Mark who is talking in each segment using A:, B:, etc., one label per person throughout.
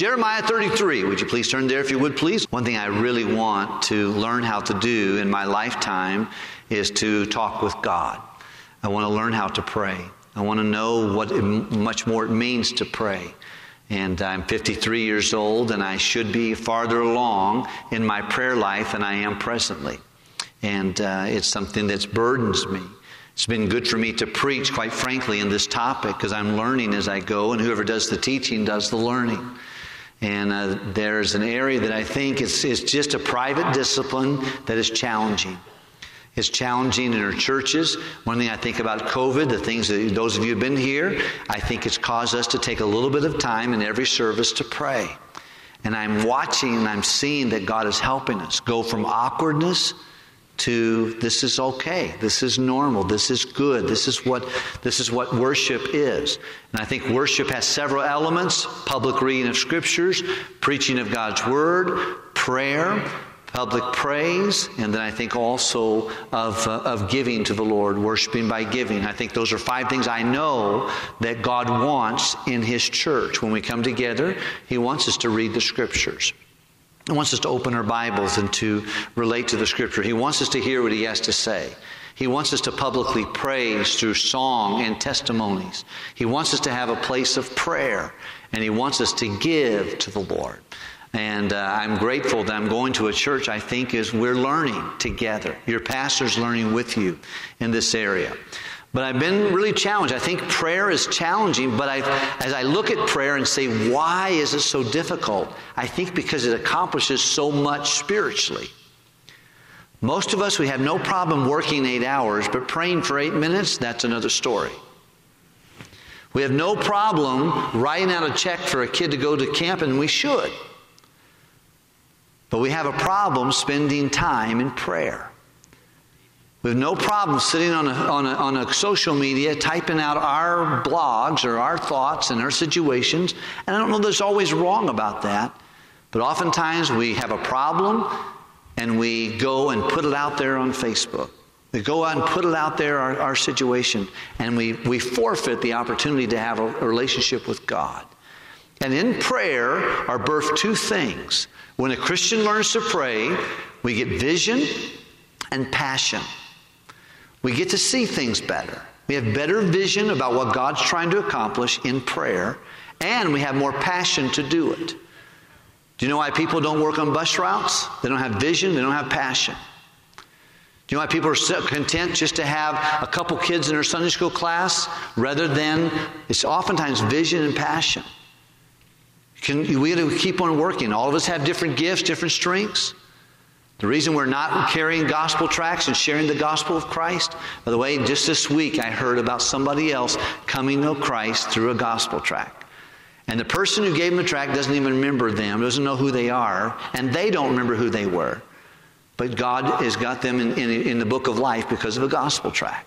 A: Jeremiah 33. Would you please turn there if you would, please? One thing I really want to learn how to do in my lifetime is to talk with God. I want to learn how to pray. I want to know what it, much more it means to pray. And I'm 53 years old, and I should be farther along in my prayer life than I am presently. And uh, it's something that burdens me. It's been good for me to preach, quite frankly, in this topic because I'm learning as I go, and whoever does the teaching does the learning. And uh, there's an area that I think is, is just a private discipline that is challenging. It's challenging in our churches. One thing I think about COVID, the things that those of you who've been here, I think it's caused us to take a little bit of time in every service to pray. And I'm watching and I'm seeing that God is helping us go from awkwardness to this is okay this is normal this is good this is what this is what worship is and i think worship has several elements public reading of scriptures preaching of god's word prayer public praise, and then I think also of, uh, of giving to the Lord, worshiping by giving. I think those are five things I know that God wants in His church. When we come together, He wants us to read the Scriptures. He wants us to open our Bibles and to relate to the Scripture. He wants us to hear what He has to say. He wants us to publicly praise through song and testimonies. He wants us to have a place of prayer, and He wants us to give to the Lord. And uh, I'm grateful that I'm going to a church I think is we're learning together. Your pastor's learning with you in this area. But I've been really challenged. I think prayer is challenging, but I, as I look at prayer and say, why is it so difficult? I think because it accomplishes so much spiritually. Most of us, we have no problem working eight hours, but praying for eight minutes, that's another story. We have no problem writing out a check for a kid to go to camp, and we should. But we have a problem spending time in prayer. We have no problem sitting on a, on, a, on a social media, typing out our blogs or our thoughts and our situations. And I don't know there's always wrong about that. But oftentimes we have a problem and we go and put it out there on Facebook. We go out and put it out there, our, our situation, and we, we forfeit the opportunity to have a, a relationship with God. And in prayer are birthed two things when a Christian learns to pray, we get vision and passion. We get to see things better. We have better vision about what God's trying to accomplish in prayer, and we have more passion to do it. Do you know why people don't work on bus routes? They don't have vision, they don't have passion. Do you know why people are so content just to have a couple kids in their Sunday school class rather than it's oftentimes vision and passion? Can, we keep on working. All of us have different gifts, different strengths. The reason we're not carrying gospel tracts and sharing the gospel of Christ, by the way, just this week I heard about somebody else coming to Christ through a gospel tract. And the person who gave them the tract doesn't even remember them, doesn't know who they are, and they don't remember who they were. But God has got them in, in, in the book of life because of a gospel tract.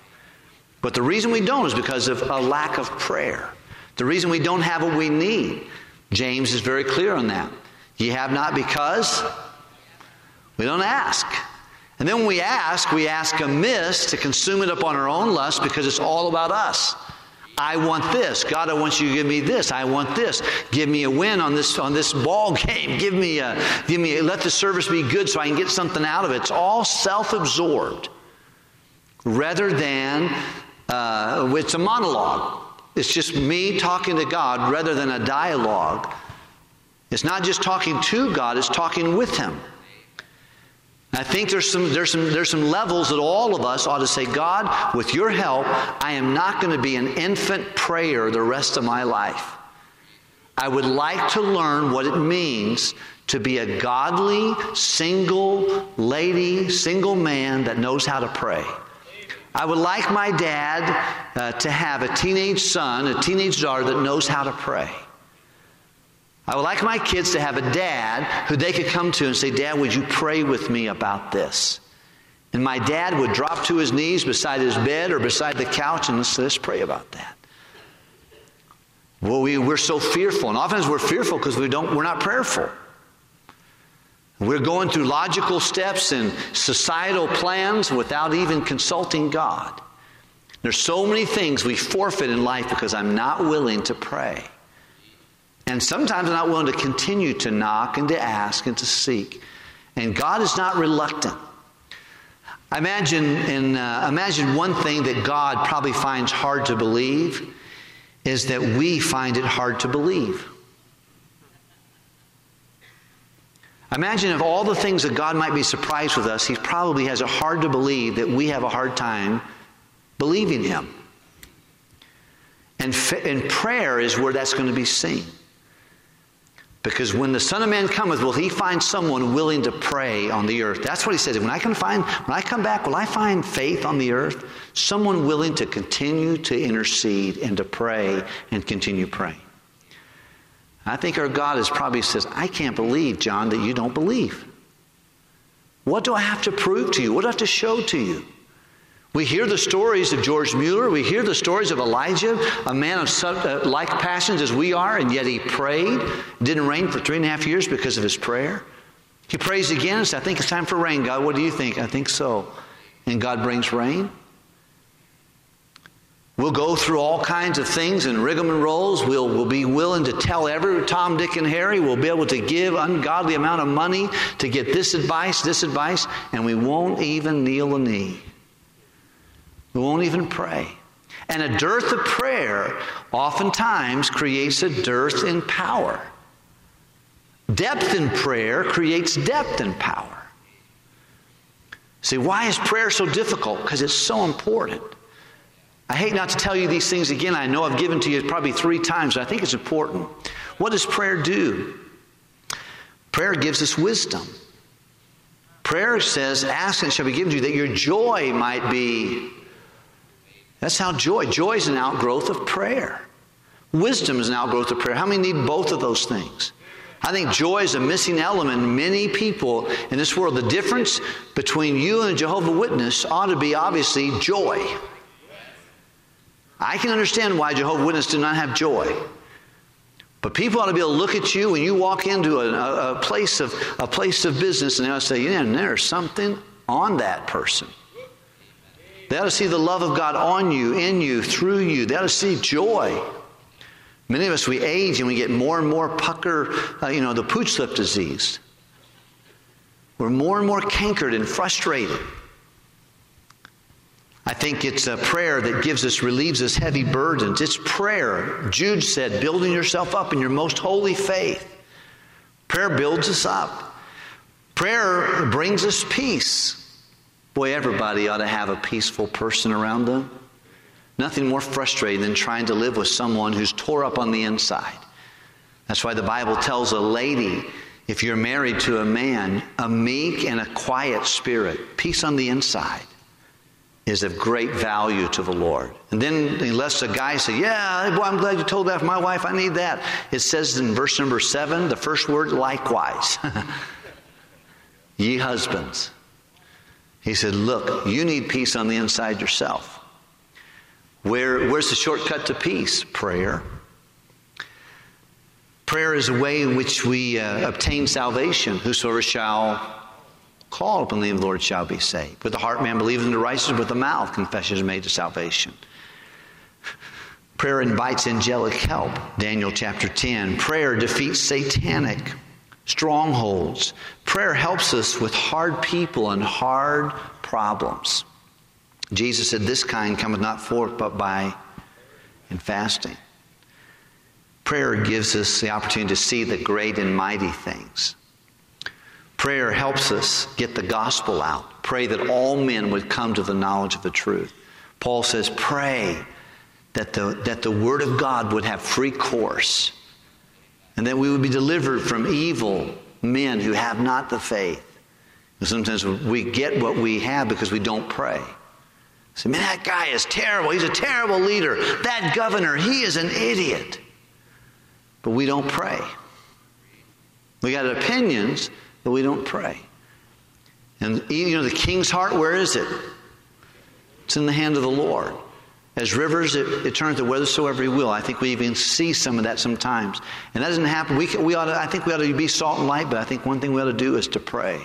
A: But the reason we don't is because of a lack of prayer. The reason we don't have what we need James is very clear on that. Ye have not because we don't ask. And then when we ask, we ask amiss to consume it upon our own lust because it's all about us. I want this. God, I want you to give me this. I want this. Give me a win on this on this ball game. Give me a give me a, let the service be good so I can get something out of it. It's all self-absorbed, rather than uh, it's a monologue. It's just me talking to God rather than a dialogue. It's not just talking to God, it's talking with Him. I think there's some, there's, some, there's some levels that all of us ought to say, God, with your help, I am not going to be an infant prayer the rest of my life. I would like to learn what it means to be a godly, single lady, single man that knows how to pray. I would like my dad uh, to have a teenage son, a teenage daughter that knows how to pray. I would like my kids to have a dad who they could come to and say, Dad, would you pray with me about this? And my dad would drop to his knees beside his bed or beside the couch and let's, let's pray about that. Well, we, we're so fearful, and oftentimes we're fearful because we don't, we're not prayerful. We're going through logical steps and societal plans without even consulting God. There's so many things we forfeit in life because I'm not willing to pray. And sometimes not willing to continue to knock and to ask and to seek. And God is not reluctant. Imagine, in, uh, imagine one thing that God probably finds hard to believe is that we find it hard to believe. Imagine if all the things that God might be surprised with us, He probably has it hard to believe that we have a hard time believing Him. And, and prayer is where that's going to be seen. Because when the Son of Man cometh, will he find someone willing to pray on the earth? That's what he says. When I can find, when I come back, will I find faith on the earth? Someone willing to continue to intercede and to pray and continue praying. I think our God is probably says, I can't believe, John, that you don't believe. What do I have to prove to you? What do I have to show to you? We hear the stories of George Mueller. We hear the stories of Elijah, a man of sub, uh, like passions as we are, and yet he prayed. Didn't rain for three and a half years because of his prayer. He prays again and says, I think it's time for rain. God, what do you think? I think so. And God brings rain. We'll go through all kinds of things and rigmaroles. We'll, we'll be willing to tell every Tom, Dick, and Harry. We'll be able to give ungodly amount of money to get this advice, this advice, and we won't even kneel a knee. We won't even pray. And a dearth of prayer oftentimes creates a dearth in power. Depth in prayer creates depth in power. See, why is prayer so difficult? Because it's so important. I hate not to tell you these things again. I know I've given to you probably three times, but I think it's important. What does prayer do? Prayer gives us wisdom. Prayer says, Ask and it shall be given to you, that your joy might be that's how joy. Joy is an outgrowth of prayer. Wisdom is an outgrowth of prayer. How many need both of those things? I think joy is a missing element in many people in this world. The difference between you and a Jehovah Witness ought to be obviously joy. I can understand why Jehovah Witness do not have joy. But people ought to be able to look at you when you walk into a, a, a place of a place of business and they'll say, yeah, there's something on that person. They ought to see the love of God on you, in you, through you. They ought to see joy. Many of us, we age and we get more and more pucker, uh, you know, the pooch slip disease. We're more and more cankered and frustrated. I think it's a prayer that gives us, relieves us heavy burdens. It's prayer. Jude said, building yourself up in your most holy faith. Prayer builds us up. Prayer brings us peace. Boy, everybody ought to have a peaceful person around them. Nothing more frustrating than trying to live with someone who's tore up on the inside. That's why the Bible tells a lady if you're married to a man, a meek and a quiet spirit, peace on the inside, is of great value to the Lord. And then, unless a guy say, Yeah, boy, I'm glad you told that for my wife, I need that. It says in verse number seven, the first word, likewise. Ye husbands, he said, Look, you need peace on the inside yourself. Where, where's the shortcut to peace? Prayer. Prayer is a way in which we uh, obtain salvation. Whosoever shall call upon the name of the Lord shall be saved. With the heart man believes in the righteousness, with the mouth confession is made to salvation. Prayer invites angelic help. Daniel chapter 10. Prayer defeats satanic strongholds. Prayer helps us with hard people and hard problems. Jesus said, This kind cometh not forth but by in fasting. Prayer gives us the opportunity to see the great and mighty things. Prayer helps us get the gospel out. Pray that all men would come to the knowledge of the truth. Paul says, Pray that the, that the word of God would have free course and that we would be delivered from evil men who have not the faith. And sometimes we get what we have because we don't pray. Say, man, that guy is terrible. He's a terrible leader. That governor, he is an idiot. But we don't pray. We got opinions, but we don't pray. And you know, the king's heart, where is it? It's in the hand of the Lord. As rivers, it, it turns to whithersoever he will. I think we even see some of that sometimes. And that doesn't happen. We, we ought to, I think we ought to be salt and light, but I think one thing we ought to do is to pray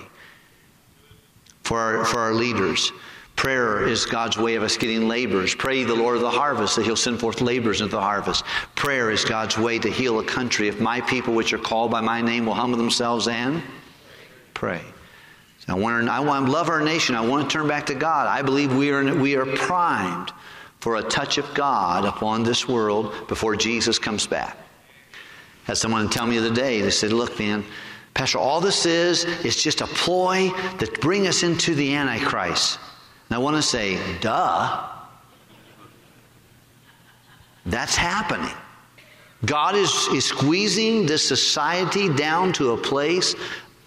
A: for our, for our leaders. Prayer is God's way of us getting laborers. Pray the Lord of the harvest that He'll send forth laborers into the harvest. Prayer is God's way to heal a country. If my people, which are called by my name, will humble themselves and pray. I want, to, I want love our nation. I want to turn back to God. I believe we are, we are primed for a touch of God upon this world before Jesus comes back. Had someone tell me the other day, they said, Look, man, Pastor, all this is, is just a ploy to bring us into the Antichrist. And I want to say, duh. That's happening. God is, is squeezing this society down to a place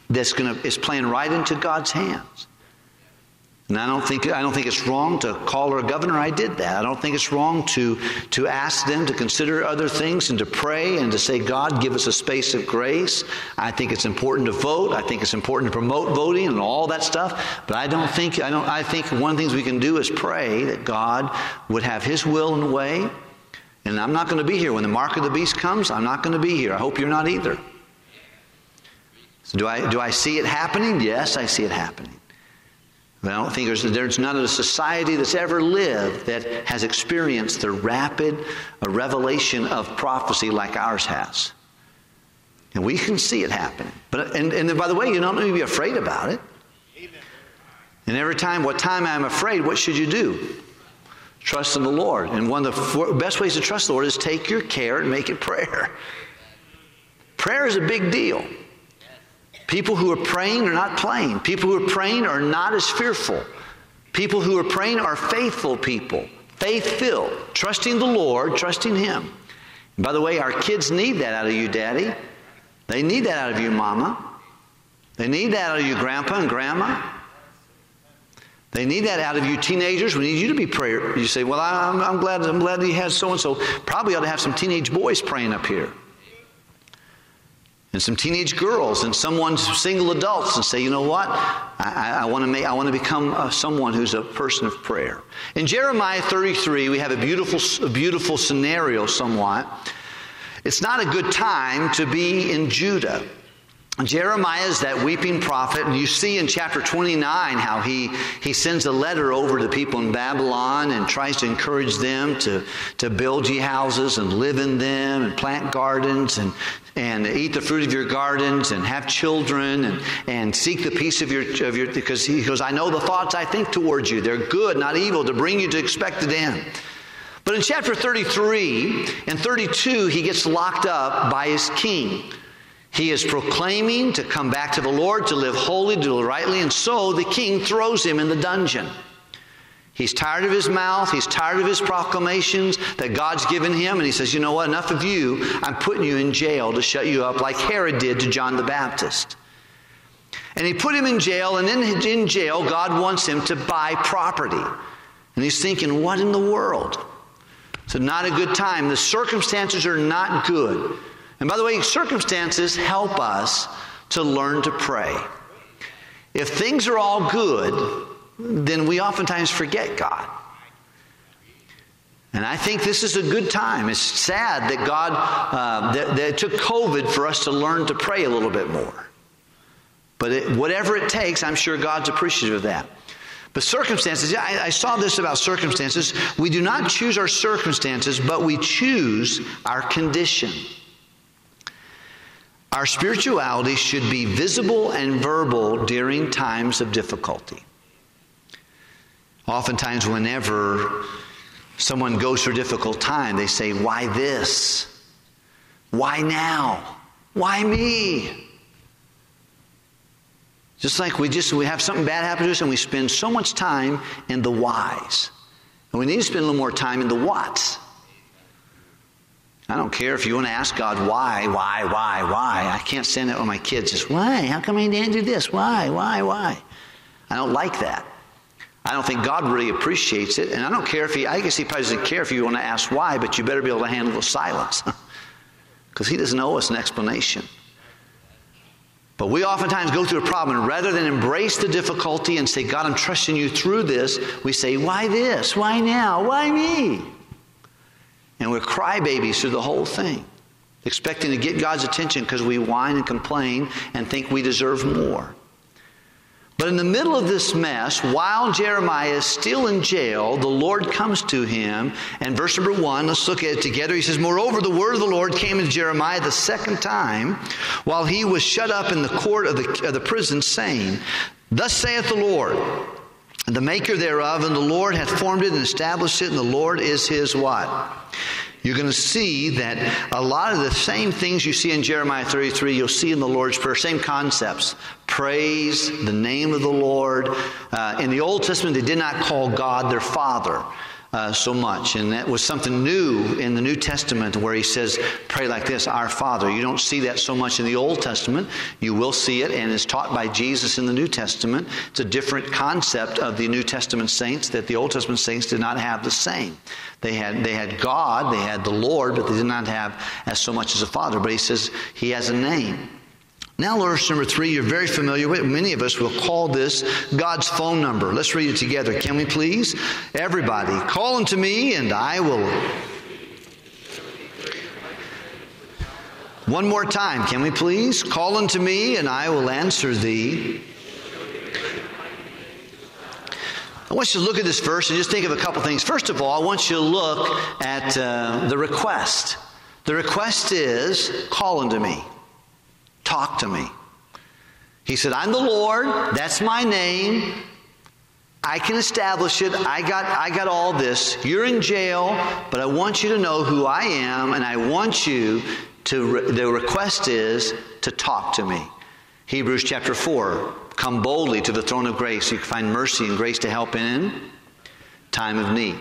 A: that's going to is playing right into God's hands. And I don't think I don't think it's wrong to call her governor. I did that. I don't think it's wrong to to ask them to consider other things and to pray and to say, God, give us a space of grace. I think it's important to vote. I think it's important to promote voting and all that stuff. But I don't think I don't I think one of the things we can do is pray that God would have his will and way. And I'm not going to be here when the mark of the beast comes. I'm not going to be here. I hope you're not either. So do I do I see it happening? Yes, I see it happening. I don't think there's, there's not a society that's ever lived that has experienced the rapid uh, revelation of prophecy like ours has. And we can see it happening. But, and, and by the way, you don't need to be afraid about it. And every time, what time I'm afraid, what should you do? Trust in the Lord. And one of the best ways to trust the Lord is take your care and make it prayer. Prayer is a big deal. People who are praying are not playing. People who are praying are not as fearful. People who are praying are faithful people, faith filled, trusting the Lord, trusting Him. And by the way, our kids need that out of you, Daddy. They need that out of you, Mama. They need that out of you, Grandpa and Grandma. They need that out of you, teenagers. We need you to be prayer. You say, "Well, I'm, I'm glad. I'm glad he has so and so." Probably ought to have some teenage boys praying up here and some teenage girls and someone single adults and say, you know what? I, I want to make, I want to become uh, someone who's a person of prayer. In Jeremiah 33, we have a beautiful, a beautiful scenario somewhat. It's not a good time to be in Judah. Jeremiah is that weeping prophet, and you see in chapter 29 how he, he sends a letter over to the people in Babylon and tries to encourage them to, to build ye houses and live in them and plant gardens and, and eat the fruit of your gardens and have children and, and seek the peace of your, of your, because he goes, I know the thoughts I think towards you. They're good, not evil, to bring you to expected end. But in chapter 33 and 32, he gets locked up by his king. He is proclaiming to come back to the Lord, to live holy, to live rightly, and so the king throws him in the dungeon. He's tired of his mouth. He's tired of his proclamations that God's given him. And he says, You know what? Enough of you. I'm putting you in jail to shut you up like Herod did to John the Baptist. And he put him in jail. And in, in jail, God wants him to buy property. And he's thinking, What in the world? So, not a good time. The circumstances are not good. And by the way, circumstances help us to learn to pray. If things are all good, then we oftentimes forget God. And I think this is a good time. It's sad that God, uh, that, that, it took COVID for us to learn to pray a little bit more. But it, whatever it takes, I'm sure God's appreciative of that. But circumstances, I, I saw this about circumstances. We do not choose our circumstances, but we choose our condition. Our spirituality should be visible and verbal during times of difficulty. Oftentimes, whenever someone goes through a difficult time, they say, Why this? Why now? Why me? Just like we just we have something bad happen to us and we spend so much time in the whys. And we need to spend a little more time in the whats. I don't care if you want to ask God why, why, why, why. I can't stand it when my kids just, why? How come I didn't do this? Why, why, why? I don't like that. I don't think God really appreciates it. And I don't care if he, I guess he probably doesn't care if you want to ask why, but you better be able to handle the silence. Because he doesn't owe us an explanation. But we oftentimes go through a problem, and rather than embrace the difficulty and say, God, I'm trusting you through this, we say, Why this? Why now? Why me? And we're crybabies through the whole thing, expecting to get God's attention because we whine and complain and think we deserve more. But in the middle of this mess, while Jeremiah is still in jail, the Lord comes to him. And verse number one, let's look at it together. He says, Moreover, the word of the Lord came to Jeremiah the second time while he was shut up in the court of the, of the prison, saying, Thus saith the Lord, the maker thereof, and the Lord hath formed it and established it, and the Lord is his what? You're going to see that a lot of the same things you see in Jeremiah 33, you'll see in the Lord's Prayer, same concepts. Praise, the name of the Lord. Uh, in the Old Testament, they did not call God their Father uh, so much. And that was something new in the New Testament where he says, pray like this, Our Father. You don't see that so much in the Old Testament. You will see it, and it's taught by Jesus in the New Testament. It's a different concept of the New Testament saints that the Old Testament saints did not have the same. They had, they had God, they had the Lord, but they did not have as so much as a Father. But he says he has a name. Now, verse number three, you're very familiar with. Many of us will call this God's phone number. Let's read it together, can we please? Everybody, call unto me, and I will. One more time, can we please? Call unto me, and I will answer thee. I want you to look at this verse and just think of a couple things. First of all, I want you to look at uh, the request. The request is, call unto me. Talk to me. He said, I'm the Lord. That's my name. I can establish it. I got, I got all this. You're in jail, but I want you to know who I am, and I want you to, the request is to talk to me. Hebrews chapter 4 Come boldly to the throne of grace. You can find mercy and grace to help in time of need.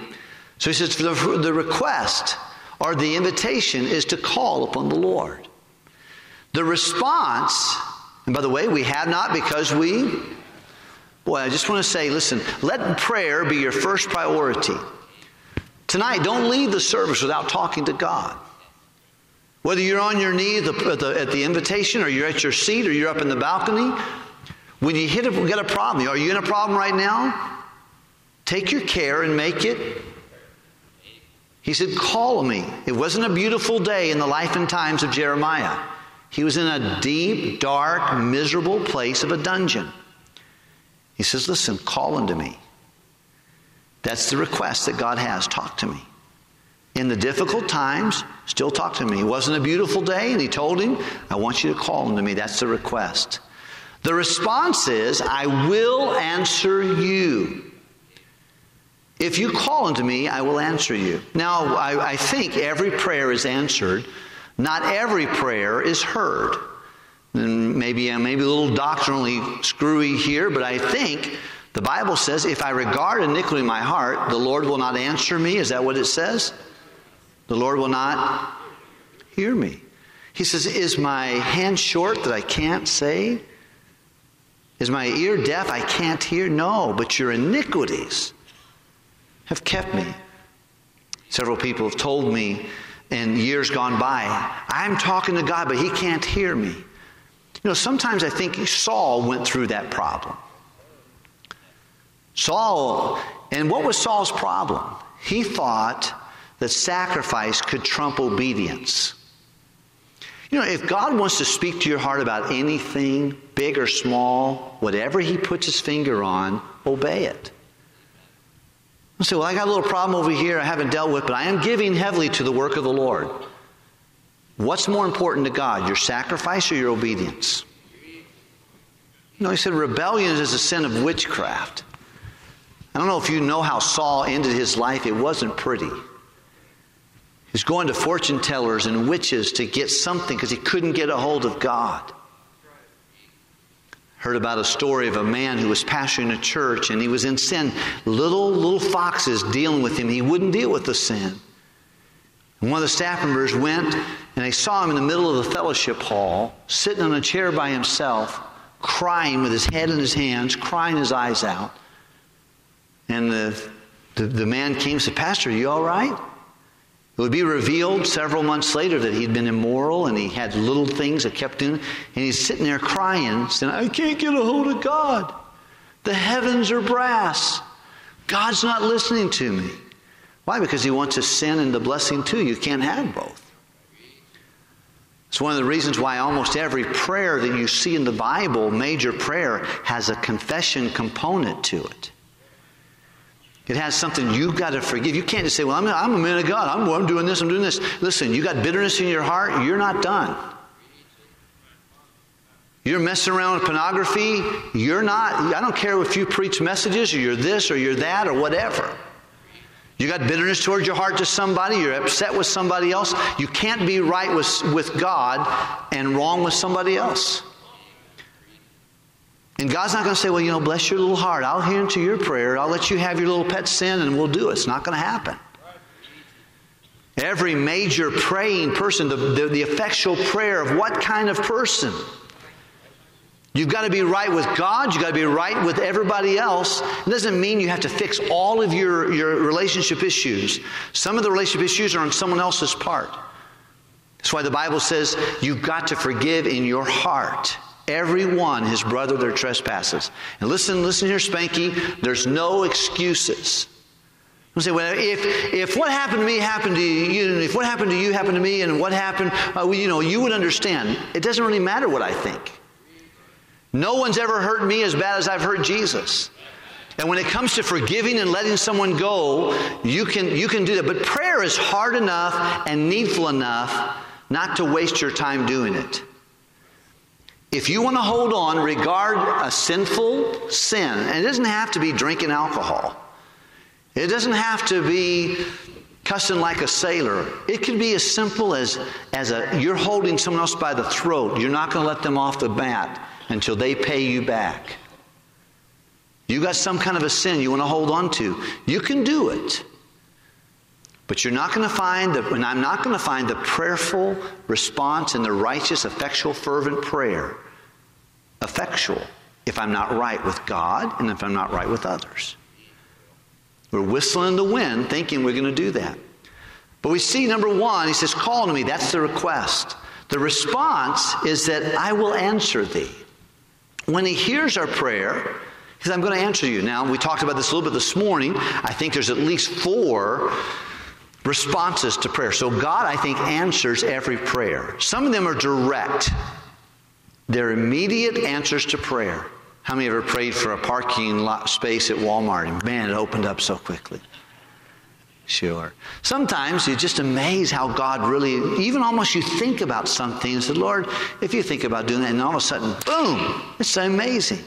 A: So he says, the, the request or the invitation is to call upon the Lord. The response, and by the way, we have not because we, boy, I just want to say, listen, let prayer be your first priority. Tonight, don't leave the service without talking to God. Whether you're on your knee at the, at the, at the invitation, or you're at your seat, or you're up in the balcony, when you hit a, get a problem, are you in a problem right now? Take your care and make it. He said, Call me. It wasn't a beautiful day in the life and times of Jeremiah. He was in a deep, dark, miserable place of a dungeon. He says, Listen, call unto me. That's the request that God has. Talk to me. In the difficult times, still talk to me. It wasn't a beautiful day, and he told him, I want you to call unto me. That's the request. The response is, I will answer you. If you call unto me, I will answer you. Now, I, I think every prayer is answered not every prayer is heard. And maybe, uh, maybe a little doctrinally screwy here, but I think the Bible says, if I regard iniquity in my heart, the Lord will not answer me. Is that what it says? The Lord will not hear me. He says, Is my hand short that I can't say? Is my ear deaf I can't hear? No, but your iniquities have kept me. Several people have told me in years gone by. I'm talking to God, but He can't hear me. You know, sometimes I think Saul went through that problem. Saul, and what was Saul's problem? He thought that sacrifice could trump obedience. You know, if God wants to speak to your heart about anything, big or small, whatever He puts His finger on, obey it. You say, well, I got a little problem over here I haven't dealt with, but I am giving heavily to the work of the Lord. What's more important to God, your sacrifice or your obedience? No, he said rebellion is a sin of witchcraft. I don't know if you know how Saul ended his life. It wasn't pretty. He's going to fortune tellers and witches to get something because he couldn't get a hold of God heard about a story of a man who was pastoring a church and he was in sin. Little, little foxes dealing with him. He wouldn't deal with the sin. And one of the staff members went and they saw him in the middle of the fellowship hall, sitting on a chair by himself, crying with his head in his hands, crying his eyes out. And the, the, the man came and said, Pastor, are you all right? It would be revealed several months later that he'd been immoral and he had little things that kept him. and he's sitting there crying, saying, I can't get a hold of God. The heavens are brass. God's not listening to me. Why? Because he wants to sin and the blessing too. You can't have both. It's one of the reasons why almost every prayer that you see in the Bible, major prayer, has a confession component to it. It has something you've got to forgive. You can't just say, Well, I'm, I'm a man of God. I'm, I'm doing this, I'm doing this. Listen, you got bitterness in your heart, you're not done. You're messing around with pornography, you're not. I don't care if you preach messages or you're this or you're that or whatever. You got bitterness towards your heart to somebody, you're upset with somebody else. You can't be right with, with God and wrong with somebody else. And God's not going to say, well, you know, bless your little heart. I'll hear into your prayer. I'll let you have your little pet sin and we'll do it. It's not going to happen. Every major praying person, the, the, the effectual prayer of what kind of person? You've got to be right with God. You've got to be right with everybody else. It doesn't mean you have to fix all of your, your relationship issues. Some of the relationship issues are on someone else's part. That's why the Bible says you've got to forgive in your heart everyone his brother their trespasses. And listen, listen here, Spanky, there's no excuses. You say, well, if, if what happened to me happened to you, and if what happened to you happened to me, and what happened, uh, you know, you would understand. It doesn't really matter what I think. No one's ever hurt me as bad as I've hurt Jesus. And when it comes to forgiving and letting someone go, you can, you can do that. But prayer is hard enough and needful enough not to waste your time doing it. If you want to hold on, regard a sinful sin, and it doesn't have to be drinking alcohol. It doesn't have to be cussing like a sailor. It can be as simple as, as a, you're holding someone else by the throat. You're not going to let them off the bat until they pay you back. You got some kind of a sin you want to hold on to. You can do it. But you're not going to find the, and I'm not going to find the prayerful response and the righteous, effectual, fervent prayer effectual if I'm not right with God and if I'm not right with others. We're whistling in the wind thinking we're going to do that. But we see number one, he says, Call to me. That's the request. The response is that I will answer thee. When he hears our prayer, he says, I'm going to answer you. Now, we talked about this a little bit this morning. I think there's at least four responses to prayer. So God, I think, answers every prayer. Some of them are direct, they're immediate answers to prayer. How many ever prayed for a parking lot space at Walmart and man, it opened up so quickly? Sure. Sometimes you're just amazed how God really, even almost you think about something and say, Lord, if you think about doing that, and all of a sudden, boom, it's amazing.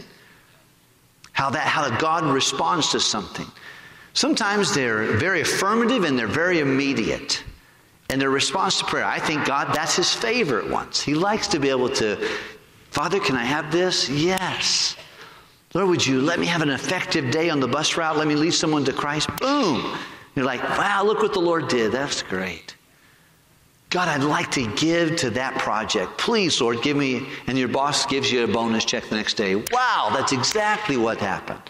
A: How that how God responds to something. Sometimes they're very affirmative and they're very immediate. And their response to prayer, I think God, that's his favorite ones. He likes to be able to, Father, can I have this? Yes. Lord, would you let me have an effective day on the bus route? Let me lead someone to Christ? Boom. You're like, wow, look what the Lord did. That's great. God, I'd like to give to that project. Please, Lord, give me. And your boss gives you a bonus check the next day. Wow, that's exactly what happened.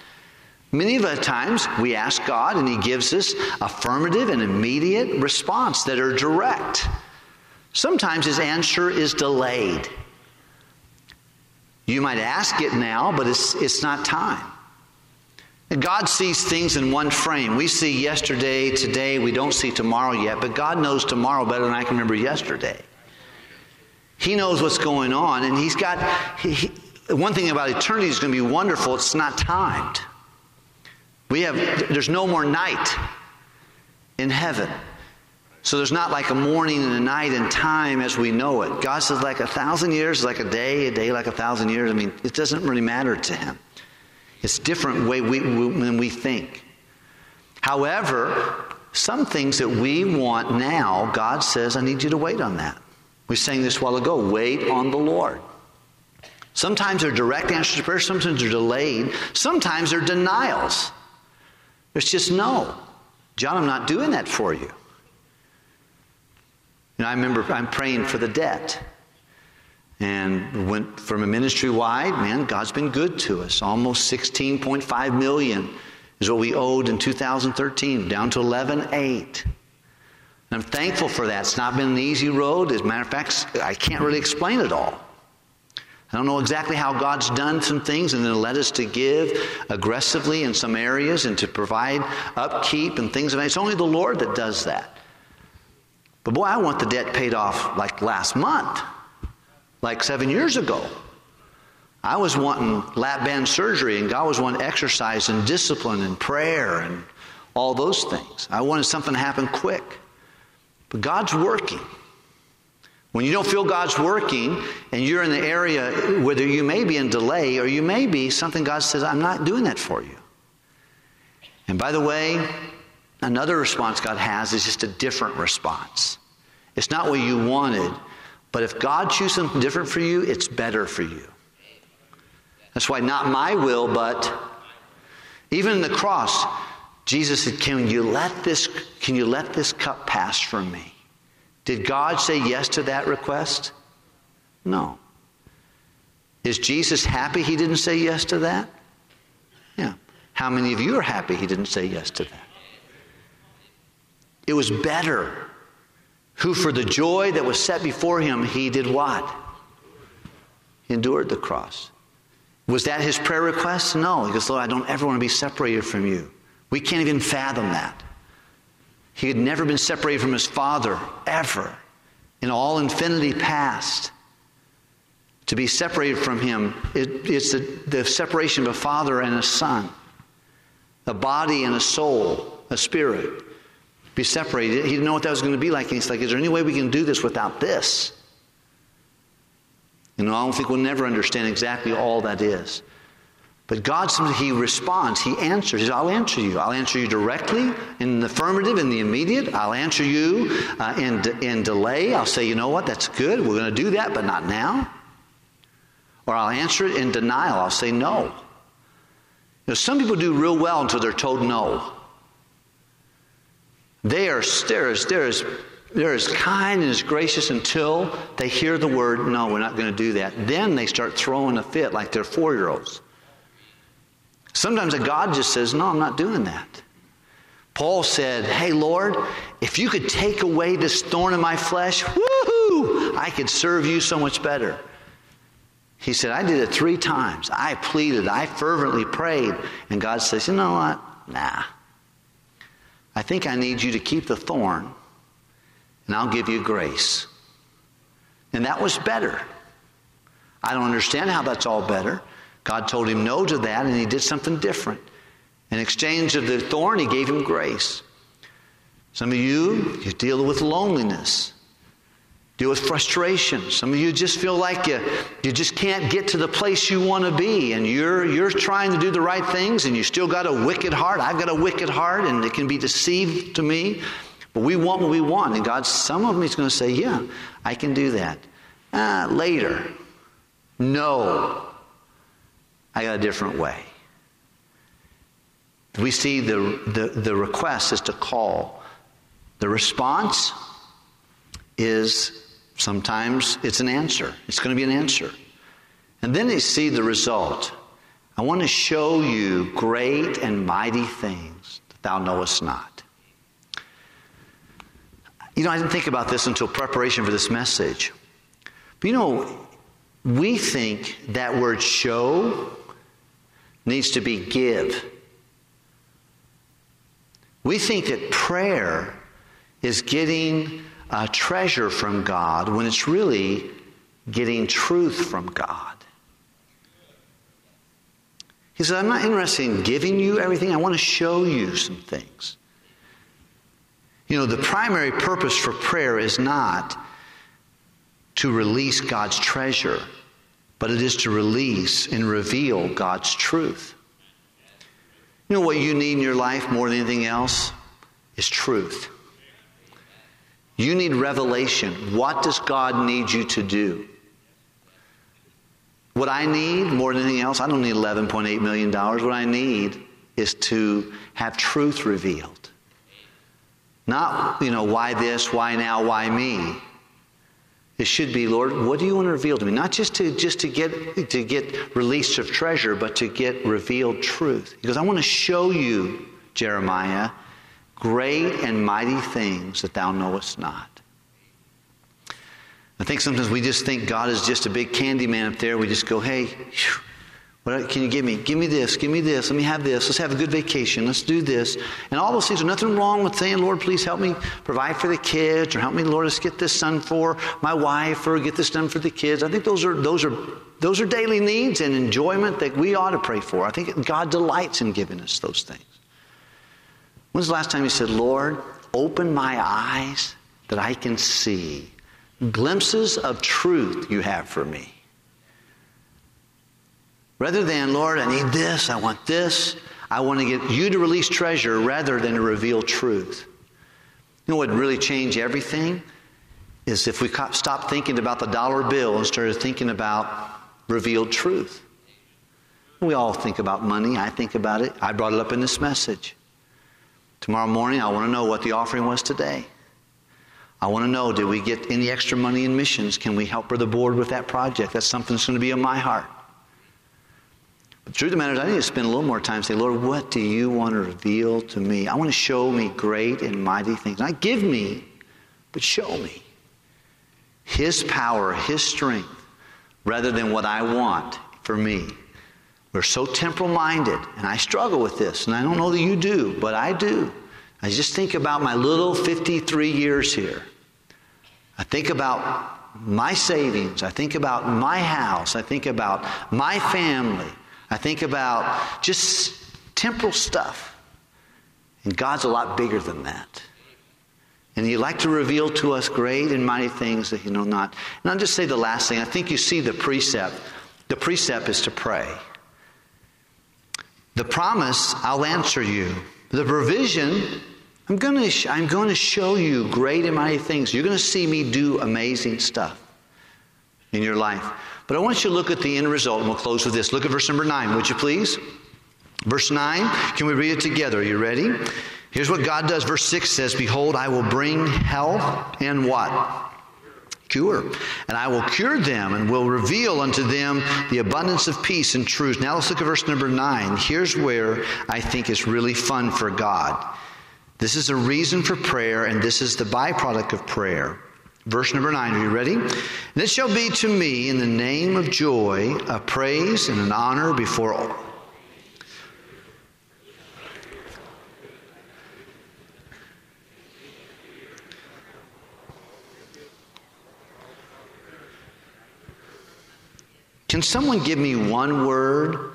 A: Many of the times we ask God and He gives us affirmative and immediate response that are direct. Sometimes His answer is delayed. You might ask it now, but it's, it's not time. God sees things in one frame. We see yesterday, today, we don't see tomorrow yet, but God knows tomorrow better than I can remember yesterday. He knows what's going on, and He's got. He, he, one thing about eternity is going to be wonderful, it's not timed. We have, there's no more night in heaven. So there's not like a morning and a night in time as we know it. God says like a thousand years is like a day, a day like a thousand years. I mean, it doesn't really matter to him. It's different way we, when we think. However, some things that we want now, God says, I need you to wait on that. We sang this a while ago wait on the Lord. Sometimes they're direct answers to prayer, sometimes they're delayed, sometimes they're denials. There's just no. John, I'm not doing that for you. And I remember I'm praying for the debt. And went from a ministry wide, man, God's been good to us. Almost 16.5 million is what we owed in 2013, down to 11.8. I'm thankful for that. It's not been an easy road. As a matter of fact, I can't really explain it all. I don't know exactly how God's done some things and then led us to give aggressively in some areas and to provide upkeep and things of that. It's only the Lord that does that. But boy, I want the debt paid off like last month. like seven years ago. I was wanting lap band surgery, and God was wanting exercise and discipline and prayer and all those things. I wanted something to happen quick. But God's working. When you don't feel God's working and you're in the area, whether you may be in delay or you may be something God says, I'm not doing that for you. And by the way, another response God has is just a different response. It's not what you wanted, but if God chooses something different for you, it's better for you. That's why not my will, but even in the cross, Jesus said, Can you let this, can you let this cup pass from me? Did God say yes to that request? No. Is Jesus happy he didn't say yes to that? Yeah. How many of you are happy he didn't say yes to that? It was better. Who, for the joy that was set before him, he did what? He endured the cross. Was that his prayer request? No. He goes, Lord, I don't ever want to be separated from you. We can't even fathom that. He had never been separated from his Father, ever, in all infinity past. To be separated from him, it, it's the, the separation of a father and a son, a body and a soul, a spirit. Be separated. He didn't know what that was going to be like. And he's like, Is there any way we can do this without this? You know, I don't think we'll never understand exactly all that is. But God, He responds, He answers. He says, I'll answer you. I'll answer you directly in the affirmative, in the immediate. I'll answer you uh, in, in delay. I'll say, you know what, that's good. We're going to do that, but not now. Or I'll answer it in denial. I'll say no. Know, some people do real well until they're told no. They are, they're, as, they're, as, they're as kind and as gracious until they hear the word, no, we're not going to do that. Then they start throwing a fit like they're four year olds. Sometimes a God just says, No, I'm not doing that. Paul said, Hey, Lord, if you could take away this thorn in my flesh, woohoo, I could serve you so much better. He said, I did it three times. I pleaded, I fervently prayed. And God says, You know what? Nah. I think I need you to keep the thorn, and I'll give you grace. And that was better. I don't understand how that's all better. God told him no to that, and he did something different. In exchange of the thorn, he gave him grace. Some of you, you deal with loneliness, deal with frustration. Some of you just feel like you, you just can't get to the place you want to be, and you're, you're trying to do the right things, and you still got a wicked heart. I've got a wicked heart, and it can be deceived to me. But we want what we want, and God, some of them, He's going to say, Yeah, I can do that. Ah, later. No. I got a different way. We see the, the, the request is to call. The response is sometimes it's an answer. It's going to be an answer. And then they see the result. I want to show you great and mighty things that thou knowest not. You know, I didn't think about this until preparation for this message. But you know, we think that word show needs to be give. We think that prayer is getting a treasure from God when it's really getting truth from God. He said, I'm not interested in giving you everything, I want to show you some things. You know, the primary purpose for prayer is not to release God's treasure but it is to release and reveal God's truth. You know what you need in your life more than anything else? Is truth. You need revelation. What does God need you to do? What I need more than anything else, I don't need $11.8 million. What I need is to have truth revealed. Not, you know, why this, why now, why me? It should be, Lord, what do you want to reveal to me? Not just to just to get to get release of treasure, but to get revealed truth. Because I want to show you, Jeremiah, great and mighty things that thou knowest not. I think sometimes we just think God is just a big candy man up there. We just go, hey, What uh, can you give me? Give me this. Give me this. Let me have this. Let's have a good vacation. Let's do this. And all those things. There's nothing wrong with saying, Lord, please help me provide for the kids, or help me, Lord, let's get this done for my wife, or get this done for the kids. I think those are those are those are daily needs and enjoyment that we ought to pray for. I think God delights in giving us those things. When's the last time you said, Lord, open my eyes that I can see glimpses of truth you have for me? Rather than, Lord, I need this, I want this, I want to get you to release treasure rather than to reveal truth. You know what would really change everything? Is if we stop thinking about the dollar bill and started thinking about revealed truth. We all think about money. I think about it. I brought it up in this message. Tomorrow morning, I want to know what the offering was today. I want to know did we get any extra money in missions? Can we help the board with that project? That's something that's going to be in my heart. But the truth of the matter is, I need to spend a little more time saying, Lord, what do you want to reveal to me? I want to show me great and mighty things. Not give me, but show me. His power, His strength, rather than what I want for me. We're so temporal minded, and I struggle with this, and I don't know that you do, but I do. I just think about my little 53 years here. I think about my savings. I think about my house. I think about my family. I think about just temporal stuff. And God's a lot bigger than that. And He'd like to reveal to us great and mighty things that you know not. And I'll just say the last thing. I think you see the precept. The precept is to pray. The promise, I'll answer you. The provision, I'm going to, I'm going to show you great and mighty things. You're going to see me do amazing stuff in your life. But I want you to look at the end result, and we'll close with this. Look at verse number 9, would you please? Verse 9, can we read it together? Are you ready? Here's what God does. Verse 6 says, Behold, I will bring health and what? Cure. And I will cure them and will reveal unto them the abundance of peace and truth. Now let's look at verse number 9. Here's where I think it's really fun for God. This is a reason for prayer, and this is the byproduct of prayer. Verse number nine, are you ready? This shall be to me in the name of joy, a praise and an honor before all. Can someone give me one word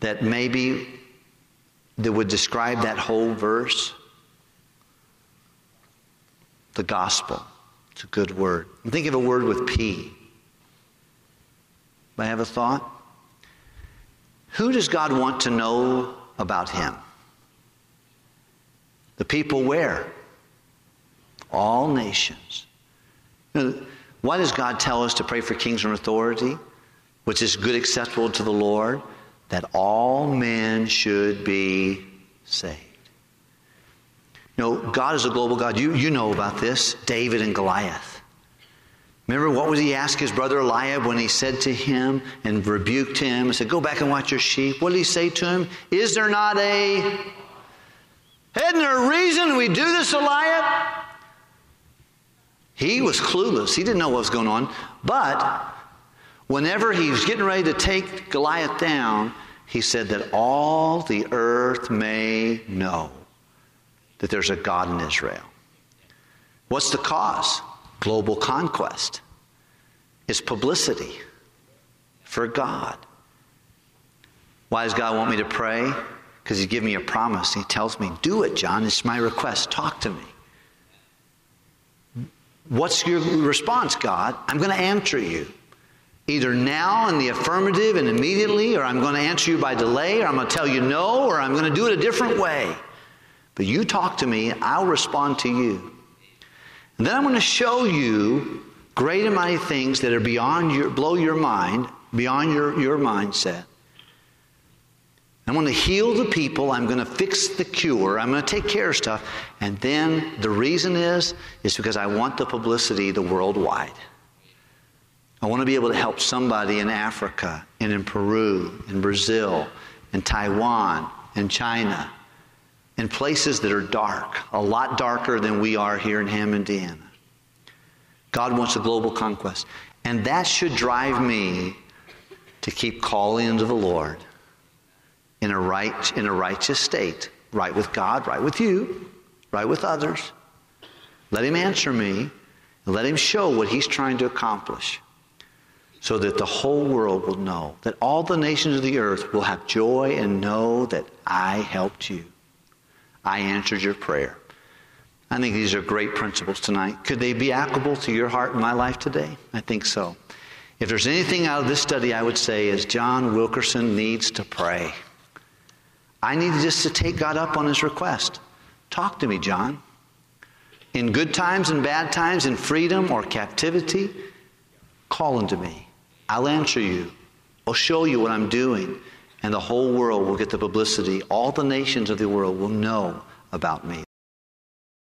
A: that maybe that would describe that whole verse? The gospel. It's a good word. Think of a word with P. I have a thought? Who does God want to know about him? The people where? All nations. You know, why does God tell us to pray for kings and authority, which is good, acceptable to the Lord? That all men should be saved. You know, God is a global God. You, you know about this David and Goliath. Remember what was he asked his brother Eliab when he said to him and rebuked him and said, Go back and watch your sheep? What did he say to him? Is there not a. Isn't there a reason we do this, Eliab? He was clueless. He didn't know what was going on. But whenever he was getting ready to take Goliath down, he said that all the earth may know that there's a God in Israel. What's the cause? Global conquest. It's publicity for God. Why does God want me to pray? Because He's given me a promise. He tells me, Do it, John. It's my request. Talk to me. What's your response, God? I'm going to answer you. Either now in the affirmative and immediately, or I'm going to answer you by delay, or I'm going to tell you no, or I'm going to do it a different way. But you talk to me, I'll respond to you. And then I'm going to show you great and mighty things that are beyond your, blow your mind, beyond your, your mindset. I'm going to heal the people. I'm going to fix the cure. I'm going to take care of stuff. And then the reason is, is because I want the publicity the worldwide. I want to be able to help somebody in Africa and in Peru, in Brazil, in Taiwan, in China, in places that are dark, a lot darker than we are here in Hammond, Indiana. God wants a global conquest. And that should drive me to keep calling unto the Lord in a right in a righteous state, right with God, right with you, right with others. Let him answer me, and let him show what he's trying to accomplish. So that the whole world will know, that all the nations of the earth will have joy and know that I helped you. I answered your prayer. I think these are great principles tonight. Could they be applicable to your heart and my life today? I think so. If there's anything out of this study, I would say is John Wilkerson needs to pray. I need just to take God up on his request. Talk to me, John. In good times and bad times, in freedom or captivity, call unto me. I'll answer you. I'll show you what I'm doing. And the whole world will get the publicity. All the nations of the world will know about me.